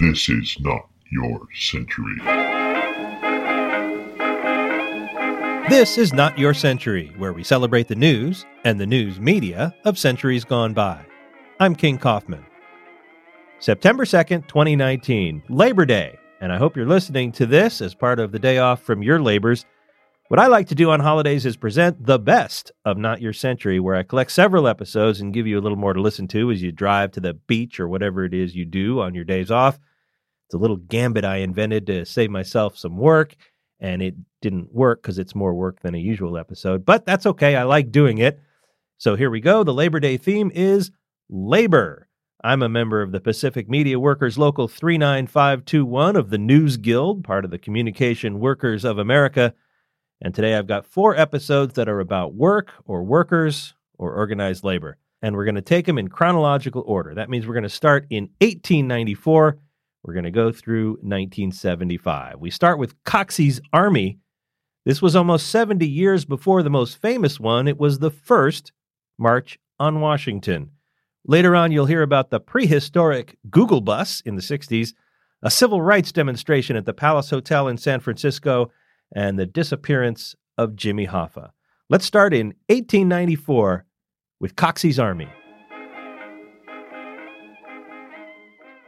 This is not your century. This is Not Your Century, where we celebrate the news and the news media of centuries gone by. I'm King Kaufman. September 2nd, 2019, Labor Day, and I hope you're listening to this as part of the day off from your labors. What I like to do on holidays is present the best of Not Your Century, where I collect several episodes and give you a little more to listen to as you drive to the beach or whatever it is you do on your days off. It's a little gambit I invented to save myself some work and it didn't work because it's more work than a usual episode, but that's okay. I like doing it. So here we go. The Labor Day theme is labor. I'm a member of the Pacific Media Workers Local 39521 of the News Guild, part of the Communication Workers of America. And today I've got four episodes that are about work or workers or organized labor. And we're going to take them in chronological order. That means we're going to start in 1894 we're going to go through 1975. We start with Coxey's Army. This was almost 70 years before the most famous one. It was the first March on Washington. Later on, you'll hear about the prehistoric Google bus in the 60s, a civil rights demonstration at the Palace Hotel in San Francisco, and the disappearance of Jimmy Hoffa. Let's start in 1894 with Coxey's Army.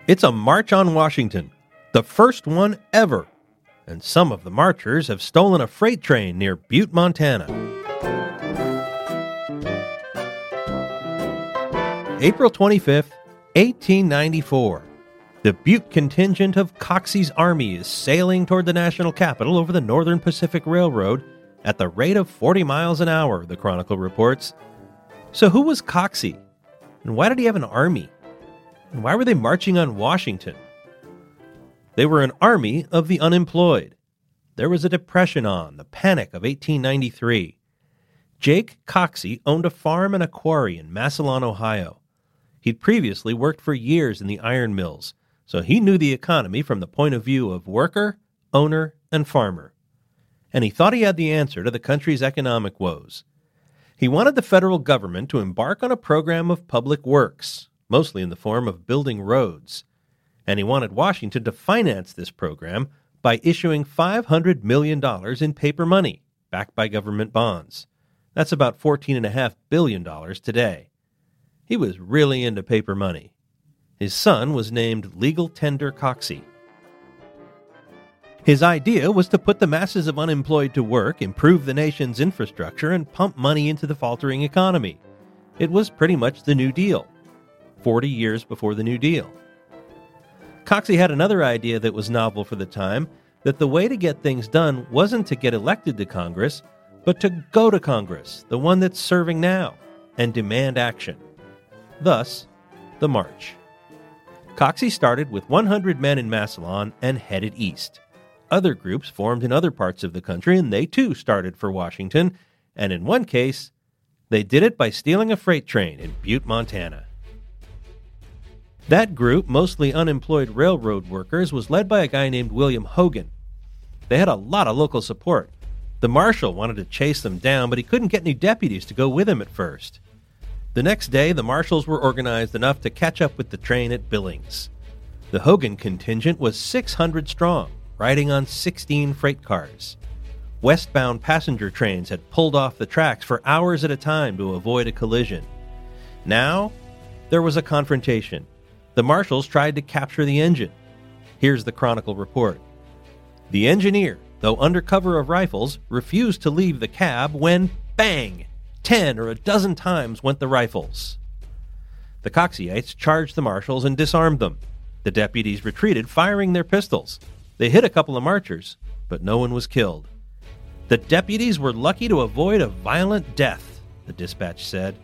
It's a march on Washington, the first one ever, and some of the marchers have stolen a freight train near Butte, Montana. April 25th, 1894. The Butte contingent of Coxey's Army is sailing toward the national capital over the Northern Pacific Railroad at the rate of 40 miles an hour, the Chronicle reports. So, who was Coxey? And why did he have an army? And why were they marching on Washington? They were an army of the unemployed. There was a depression on, the panic of 1893. Jake Coxey owned a farm and a quarry in Massillon, Ohio. He'd previously worked for years in the iron mills, so he knew the economy from the point of view of worker, owner, and farmer. And he thought he had the answer to the country's economic woes. He wanted the federal government to embark on a program of public works, mostly in the form of building roads. And he wanted Washington to finance this program by issuing $500 million in paper money, backed by government bonds. That's about $14.5 billion today. He was really into paper money. His son was named Legal Tender Coxey. His idea was to put the masses of unemployed to work, improve the nation's infrastructure, and pump money into the faltering economy. It was pretty much the New Deal. 40 years before the New Deal. Coxey had another idea that was novel for the time that the way to get things done wasn't to get elected to Congress, but to go to Congress, the one that's serving now, and demand action. Thus, the march. Coxey started with 100 men in Massillon and headed east. Other groups formed in other parts of the country, and they too started for Washington, and in one case, they did it by stealing a freight train in Butte, Montana. That group, mostly unemployed railroad workers, was led by a guy named William Hogan. They had a lot of local support. The marshal wanted to chase them down, but he couldn't get any deputies to go with him at first. The next day, the marshals were organized enough to catch up with the train at Billings. The Hogan contingent was 600 strong, riding on 16 freight cars. Westbound passenger trains had pulled off the tracks for hours at a time to avoid a collision. Now, there was a confrontation the marshals tried to capture the engine. Here's the Chronicle report. The engineer, though under cover of rifles, refused to leave the cab when, bang, ten or a dozen times went the rifles. The Coxeyites charged the marshals and disarmed them. The deputies retreated, firing their pistols. They hit a couple of marchers, but no one was killed. The deputies were lucky to avoid a violent death, the dispatch said.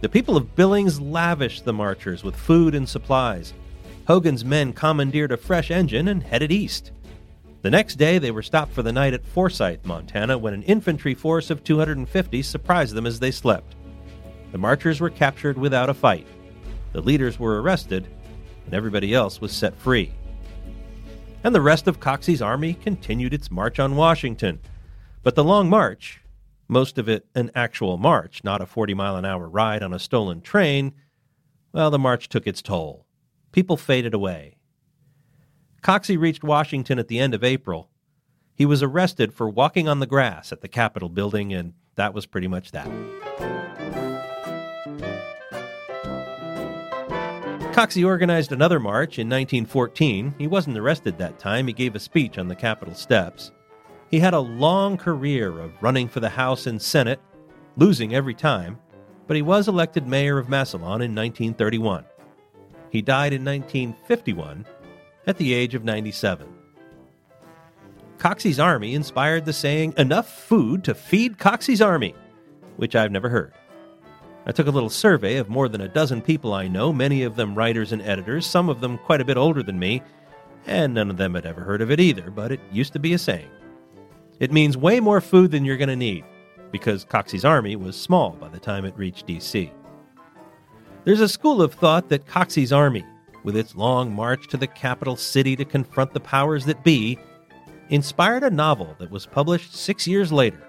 The people of Billings lavished the marchers with food and supplies. Hogan's men commandeered a fresh engine and headed east. The next day, they were stopped for the night at Forsyth, Montana, when an infantry force of 250 surprised them as they slept. The marchers were captured without a fight. The leaders were arrested, and everybody else was set free. And the rest of Coxey's army continued its march on Washington. But the Long March, most of it an actual march, not a 40 mile an hour ride on a stolen train, well, the march took its toll. People faded away. Coxey reached Washington at the end of April. He was arrested for walking on the grass at the Capitol building, and that was pretty much that. Coxey organized another march in 1914. He wasn't arrested that time. He gave a speech on the Capitol steps. He had a long career of running for the House and Senate, losing every time, but he was elected mayor of Massillon in 1931. He died in 1951 at the age of 97. Coxey's Army inspired the saying, enough food to feed Coxey's Army, which I've never heard. I took a little survey of more than a dozen people I know, many of them writers and editors, some of them quite a bit older than me, and none of them had ever heard of it either, but it used to be a saying. It means way more food than you're going to need, because Coxey's army was small by the time it reached D.C. There's a school of thought that Coxey's army, with its long march to the capital city to confront the powers that be, inspired a novel that was published six years later.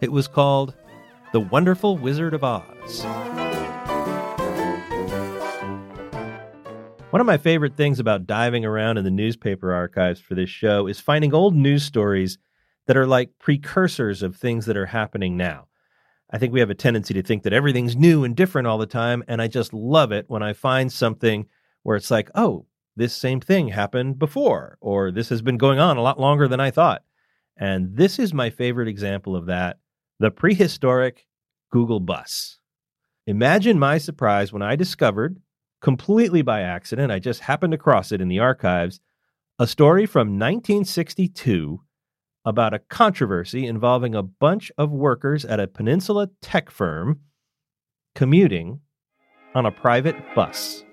It was called The Wonderful Wizard of Oz. One of my favorite things about diving around in the newspaper archives for this show is finding old news stories that are like precursors of things that are happening now. I think we have a tendency to think that everything's new and different all the time. And I just love it when I find something where it's like, oh, this same thing happened before, or this has been going on a lot longer than I thought. And this is my favorite example of that the prehistoric Google bus. Imagine my surprise when I discovered, completely by accident, I just happened across it in the archives, a story from 1962 about a controversy involving a bunch of workers at a peninsula tech firm commuting on a private bus.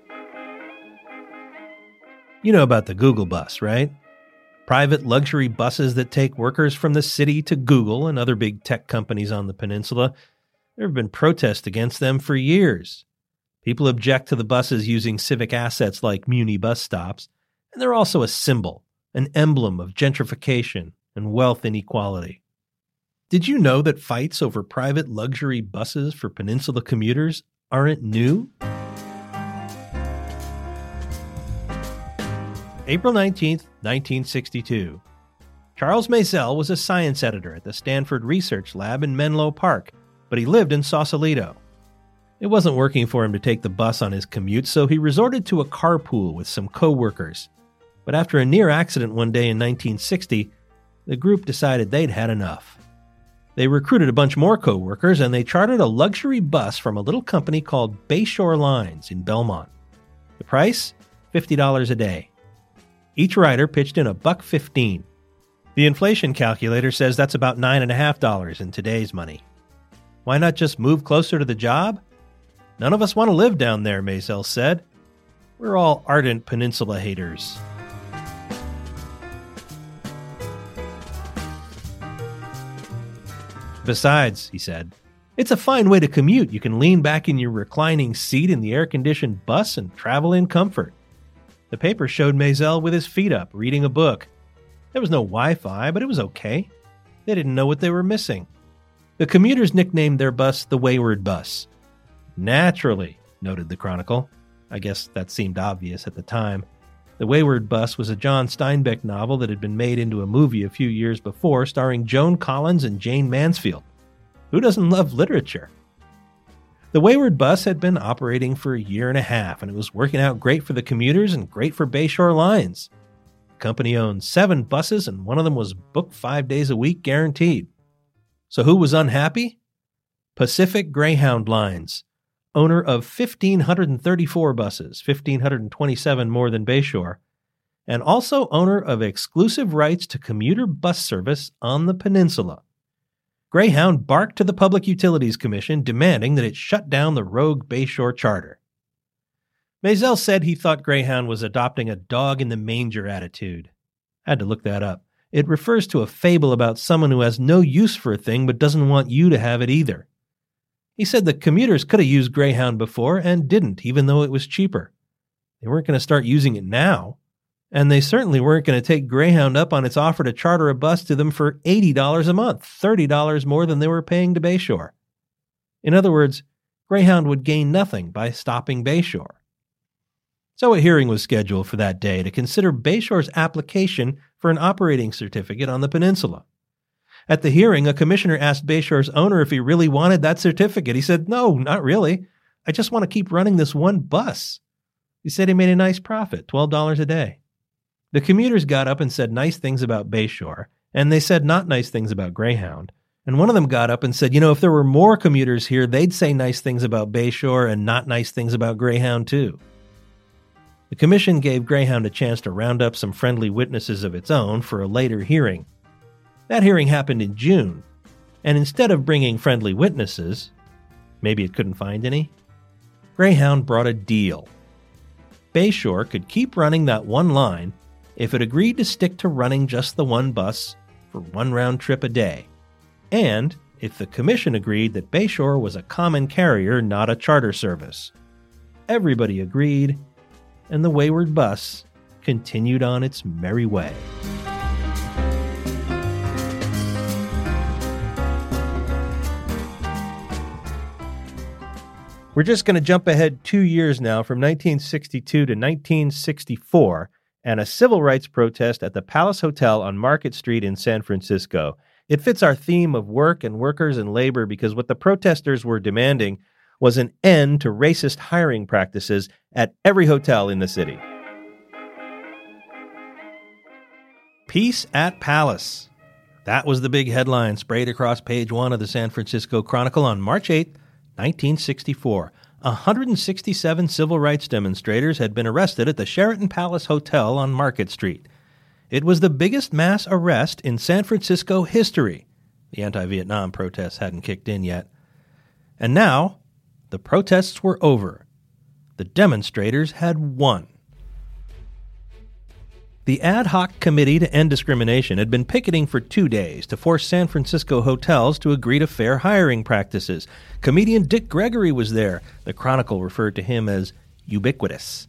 You know about the Google bus, right? Private luxury buses that take workers from the city to Google and other big tech companies on the peninsula. There have been protests against them for years. People object to the buses using civic assets like Muni bus stops, and they're also a symbol, an emblem of gentrification and wealth inequality. Did you know that fights over private luxury buses for peninsula commuters aren't new? April 19, 1962. Charles Maisel was a science editor at the Stanford Research Lab in Menlo Park, but he lived in Sausalito. It wasn't working for him to take the bus on his commute, so he resorted to a carpool with some co-workers. But after a near accident one day in 1960, the group decided they'd had enough. They recruited a bunch more coworkers and they chartered a luxury bus from a little company called Bayshore Lines in Belmont. The price? $50 a day. Each rider pitched in a buck 15. The inflation calculator says that's about $9.5 in today's money. Why not just move closer to the job? None of us want to live down there, Maisel said. We're all ardent peninsula haters. Besides, he said, it's a fine way to commute. You can lean back in your reclining seat in the air conditioned bus and travel in comfort. The paper showed Maisel with his feet up, reading a book. There was no Wi Fi, but it was okay. They didn't know what they were missing. The commuters nicknamed their bus the Wayward Bus. Naturally, noted the Chronicle. I guess that seemed obvious at the time. The Wayward Bus was a John Steinbeck novel that had been made into a movie a few years before, starring Joan Collins and Jayne Mansfield. Who doesn't love literature? The Wayward Bus had been operating for a year and a half, and it was working out great for the commuters and great for Bayshore Lines. The company owned seven buses, and one of them was booked five days a week guaranteed. So who was unhappy? Pacific Greyhound Lines, owner of 1,534 buses, 1,527 more than Bayshore, and also owner of exclusive rights to commuter bus service on the peninsula. Greyhound barked to the Public Utilities Commission demanding that it shut down the rogue Bayshore charter. Maisel said he thought Greyhound was adopting a dog in the manger attitude. I had to look that up. It refers to a fable about someone who has no use for a thing but doesn't want you to have it either. He said the commuters could have used Greyhound before and didn't, even though it was cheaper. They weren't going to start using it now. And they certainly weren't going to take Greyhound up on its offer to charter a bus to them for $80 a month, $30 more than they were paying to Bayshore. In other words, Greyhound would gain nothing by stopping Bayshore. So a hearing was scheduled for that day to consider Bayshore's application for an operating certificate on the peninsula. At the hearing, a commissioner asked Bayshore's owner if he really wanted that certificate. He said, No, not really. I just want to keep running this one bus. He said he made a nice profit, $12 a day. The commuters got up and said nice things about Bayshore, and they said not nice things about Greyhound. And one of them got up and said, You know, if there were more commuters here, they'd say nice things about Bayshore and not nice things about Greyhound, too. The commission gave Greyhound a chance to round up some friendly witnesses of its own for a later hearing. That hearing happened in June, and instead of bringing friendly witnesses, maybe it couldn't find any, Greyhound brought a deal. Bayshore could keep running that one line if it agreed to stick to running just the one bus for one round trip a day, and if the commission agreed that Bayshore was a common carrier, not a charter service. Everybody agreed, and the wayward bus continued on its merry way. We're just going to jump ahead two years now from 1962 to 1964 and a civil rights protest at the Palace Hotel on Market Street in San Francisco. It fits our theme of work and workers and labor because what the protesters were demanding was an end to racist hiring practices at every hotel in the city. Peace at Palace. That was the big headline sprayed across page one of the San Francisco Chronicle on March 8, 1964. 167 civil rights demonstrators had been arrested at the Sheraton Palace Hotel on Market Street. It was the biggest mass arrest in San Francisco history. The anti Vietnam protests hadn't kicked in yet. And now, the protests were over. The demonstrators had won. The Ad Hoc Committee to End Discrimination had been picketing for two days to force San Francisco hotels to agree to fair hiring practices. Comedian Dick Gregory was there. The Chronicle referred to him as ubiquitous.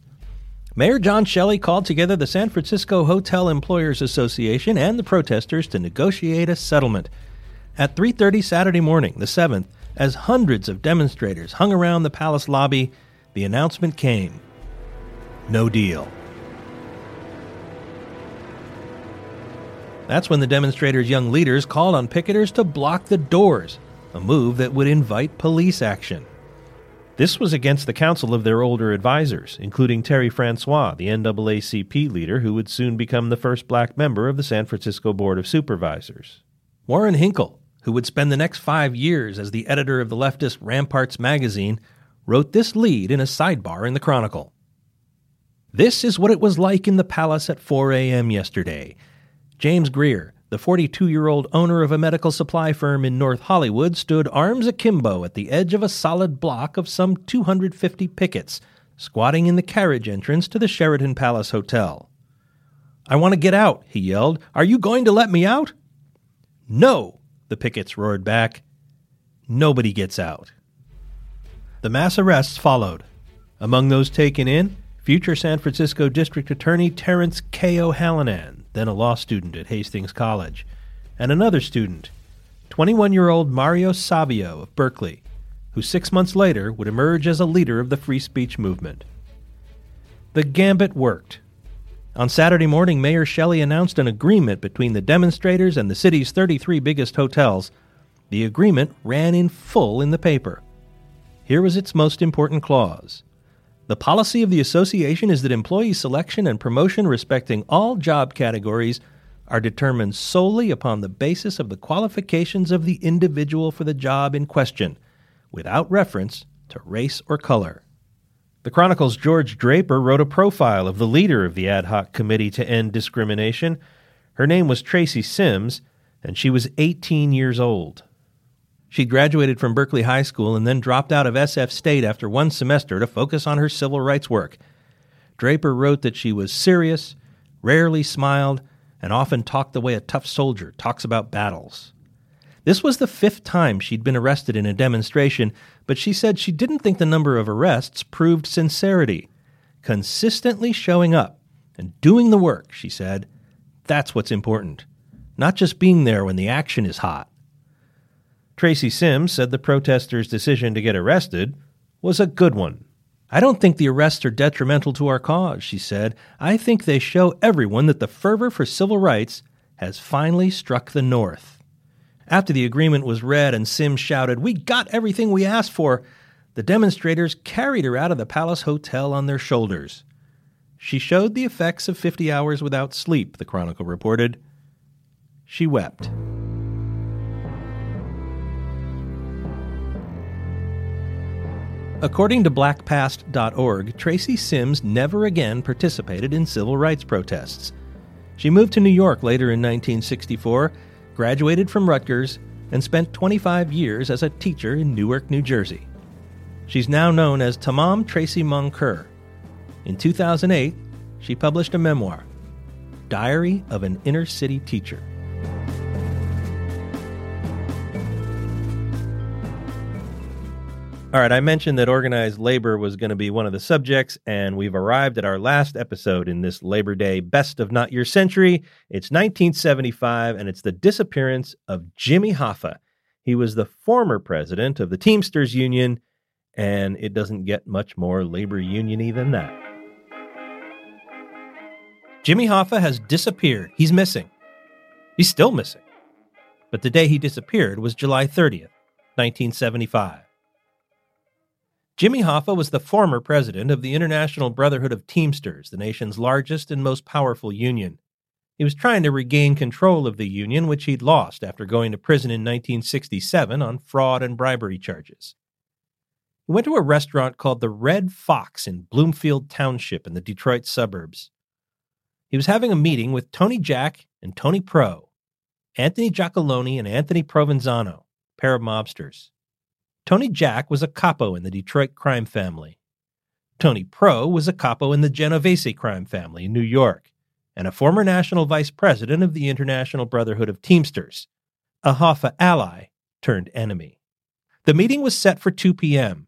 Mayor John Shelley called together the San Francisco Hotel Employers Association and the protesters to negotiate a settlement. At 3:30 Saturday morning, the 7th, as hundreds of demonstrators hung around the palace lobby, the announcement came no deal. That's when the demonstrators' young leaders called on picketers to block the doors, a move that would invite police action. This was against the counsel of their older advisors, including Terry Francois, the NAACP leader who would soon become the first black member of the San Francisco Board of Supervisors. Warren Hinckle, who would spend the next five years as the editor of the leftist Ramparts magazine, wrote this lead in a sidebar in the Chronicle. This is what it was like in the palace at 4 a.m. yesterday. James Greer, the 42 year old owner of a medical supply firm in North Hollywood, stood arms akimbo at the edge of a solid block of some 250 pickets, squatting in the carriage entrance to the Sheraton Palace Hotel. I want to get out, he yelled. Are you going to let me out? No, the pickets roared back. Nobody gets out. The mass arrests followed. Among those taken in, future San Francisco District Attorney Terence Kayo Hallinan, then a law student at Hastings College, and another student, 21 year old Mario Savio of Berkeley, who six months later would emerge as a leader of the free speech movement. The gambit worked. On Saturday morning, Mayor Shelley announced an agreement between the demonstrators and the city's 33 biggest hotels. The agreement ran in full in the paper. Here was its most important clause. The policy of the association is that employee selection and promotion respecting all job categories are determined solely upon the basis of the qualifications of the individual for the job in question, without reference to race or color. The Chronicle's George Draper wrote a profile of the leader of the ad hoc committee to end discrimination. Her name was Tracy Sims, and she was 18 years old. She graduated from Berkeley High School and then dropped out of SF State after one semester to focus on her civil rights work. Draper wrote that she was serious, rarely smiled, and often talked the way a tough soldier talks about battles. This was the fifth time she'd been arrested in a demonstration, but she said she didn't think the number of arrests proved sincerity. Consistently showing up and doing the work, she said, that's what's important. Not just being there when the action is hot. Tracy Sims said the protesters' decision to get arrested was a good one. I don't think the arrests are detrimental to our cause, she said. I think they show everyone that the fervor for civil rights has finally struck the North. After the agreement was read and Sims shouted, We got everything we asked for, the demonstrators carried her out of the Palace Hotel on their shoulders. She showed the effects of 50 hours without sleep, the Chronicle reported. She wept. According to blackpast.org, Tracy Sims never again participated in civil rights protests. She moved to New York later in 1964, graduated from Rutgers, and spent 25 years as a teacher in Newark, New Jersey. She's now known as Tamam Tracy Moncur. In 2008, she published a memoir, Diary of an Inner City Teacher. All right, I mentioned that organized labor was going to be one of the subjects, and we've arrived at our last episode in this Labor Day Best of Not Your Century. It's 1975, and it's the disappearance of Jimmy Hoffa. He was the former president of the Teamsters Union, and it doesn't get much more labor uniony than that. Jimmy Hoffa has disappeared. He's missing. He's still missing. But the day he disappeared was July 30th, 1975. Jimmy Hoffa was the former president of the International Brotherhood of Teamsters, the nation's largest and most powerful union. He was trying to regain control of the union, which he'd lost after going to prison in 1967 on fraud and bribery charges. He went to a restaurant called the Red Fox in Bloomfield Township in the Detroit suburbs. He was having a meeting with Tony Jack and Tony Pro, Anthony Giacalone and Anthony Provenzano, pair of mobsters. Tony Jack was a capo in the Detroit crime family. Tony Pro was a capo in the Genovese crime family in New York and a former national vice president of the International Brotherhood of Teamsters, a Hoffa ally turned enemy. The meeting was set for 2 p.m.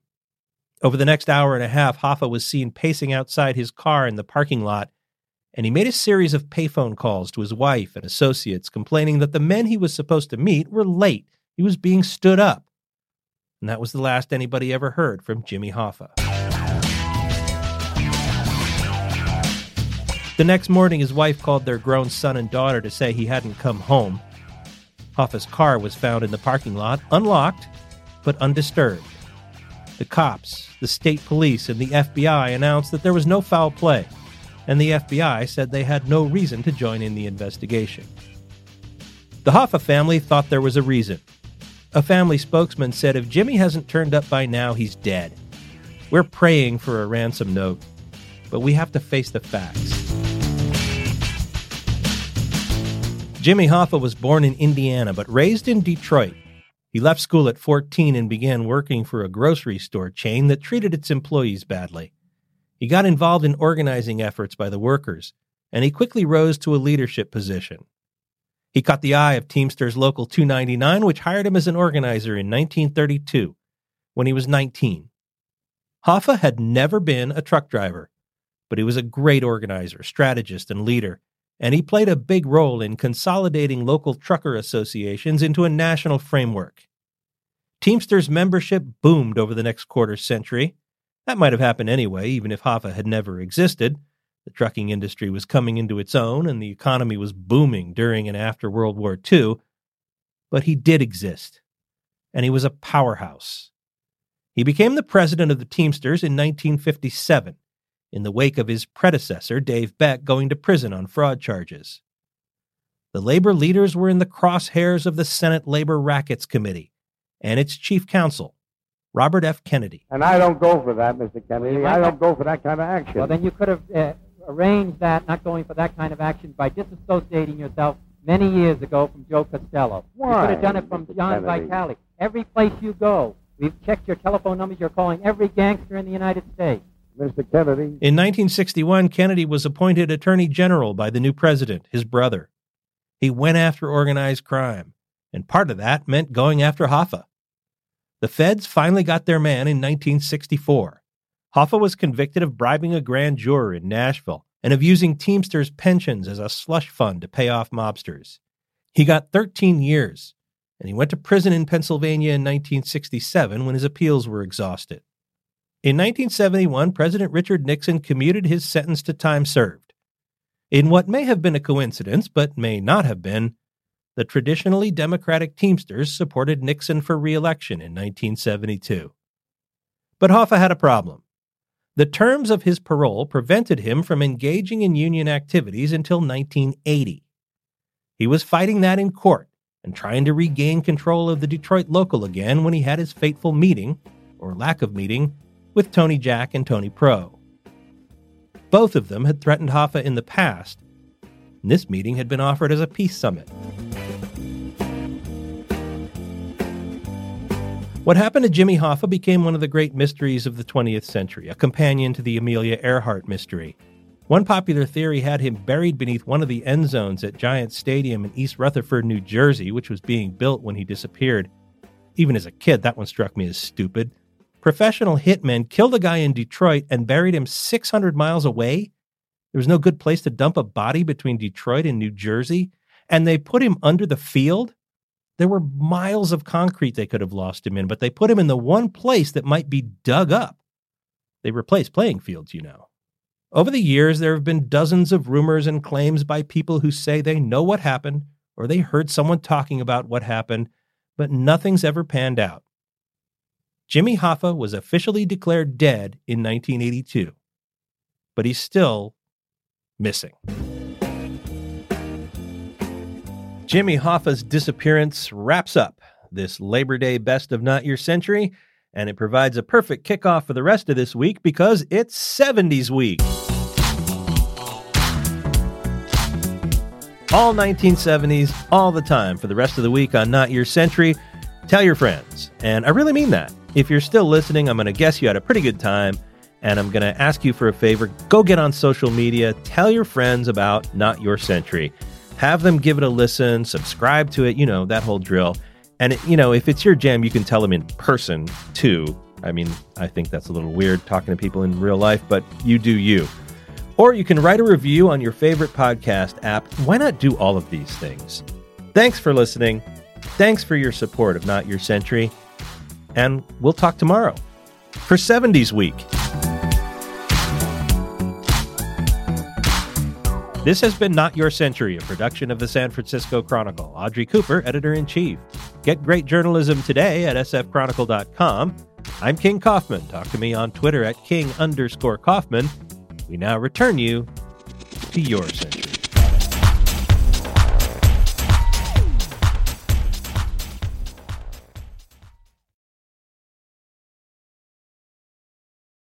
Over the next hour and a half, Hoffa was seen pacing outside his car in the parking lot, and he made a series of payphone calls to his wife and associates complaining that the men he was supposed to meet were late. He was being stood up and that was the last anybody ever heard from Jimmy Hoffa. The next morning, his wife called their grown son and daughter to say he hadn't come home. Hoffa's car was found in the parking lot, unlocked, but undisturbed. The cops, the state police, and the FBI announced that there was no foul play, and the FBI said they had no reason to join in the investigation. The Hoffa family thought there was a reason. A family spokesman said if Jimmy hasn't turned up by now, he's dead. We're praying for a ransom note, but we have to face the facts. Jimmy Hoffa was born in Indiana but raised in Detroit. He left school at 14 and began working for a grocery store chain that treated its employees badly. He got involved in organizing efforts by the workers, and he quickly rose to a leadership position. He caught the eye of Teamsters Local 299, which hired him as an organizer in 1932 when he was 19. Hoffa had never been a truck driver, but he was a great organizer, strategist, and leader, and he played a big role in consolidating local trucker associations into a national framework. Teamsters membership boomed over the next quarter century. That might have happened anyway, even if Hoffa had never existed. The trucking industry was coming into its own and the economy was booming during and after World War II. But he did exist, and he was a powerhouse. He became the president of the Teamsters in 1957, in the wake of his predecessor, Dave Beck, going to prison on fraud charges. The labor leaders were in the crosshairs of the Senate Labor Rackets Committee and its chief counsel, Robert F. Kennedy. And I don't go for that, Mr. Kennedy. I don't go for that kind of action. Well, then you could have uh, arrange that, not going for that kind of action, by disassociating yourself many years ago from Joe Costello. Why, You could have done it from Mr. John Kennedy? Vitale. Every place you go, we've checked your telephone numbers. You're calling every gangster in the United States. Mr. Kennedy, In 1961, Kennedy was appointed Attorney General by the new president, his brother. He went after organized crime, and part of that meant going after Hoffa. The feds finally got their man in 1964. Hoffa was convicted of bribing a grand juror in Nashville and of using Teamsters' pensions as a slush fund to pay off mobsters. He got 13 years, and he went to prison in Pennsylvania in 1967 when his appeals were exhausted. In 1971, President Richard Nixon commuted his sentence to time served. In what may have been a coincidence, but may not have been, the traditionally Democratic Teamsters supported Nixon for re election in 1972. But Hoffa had a problem. The terms of his parole prevented him from engaging in union activities until 1980. He was fighting that in court and trying to regain control of the Detroit local again when he had his fateful meeting, or lack of meeting, with Tony Jack and Tony Pro. Both of them had threatened Hoffa in the past, and this meeting had been offered as a peace summit. What happened to Jimmy Hoffa became one of the great mysteries of the 20th century, a companion to the Amelia Earhart mystery. One popular theory had him buried beneath one of the end zones at Giant Stadium in East Rutherford, New Jersey, which was being built when he disappeared. Even as a kid, that one struck me as stupid. Professional hitmen killed a guy in Detroit and buried him 600 miles away. There was no good place to dump a body between Detroit and New Jersey, and they put him under the field. There were miles of concrete they could have lost him in, but they put him in the one place that might be dug up. They replaced playing fields, you know. Over the years, there have been dozens of rumors and claims by people who say they know what happened or they heard someone talking about what happened, but nothing's ever panned out. Jimmy Hoffa was officially declared dead in 1982, but he's still missing. Jimmy Hoffa's disappearance wraps up this Labor Day best of Not Your Century, and it provides a perfect kickoff for the rest of this week because it's 70s week. All 1970s, all the time for the rest of the week on Not Your Century. Tell your friends. And I really mean that. If you're still listening, I'm going to guess you had a pretty good time. And I'm going to ask you for a favor go get on social media, tell your friends about Not Your Century. Have them give it a listen, subscribe to it, you know, that whole drill. And, it, you know, if it's your jam, you can tell them in person too. I mean, I think that's a little weird talking to people in real life, but you do you. Or you can write a review on your favorite podcast app. Why not do all of these things? Thanks for listening. Thanks for your support of Not Your Century. And we'll talk tomorrow for 70s Week. This has been Not Your Century, a production of the San Francisco Chronicle. Audrey Cooper, editor in chief. Get great journalism today at sfchronicle.com. I'm King Kaufman. Talk to me on Twitter at king underscore Kaufman. We now return you to your century.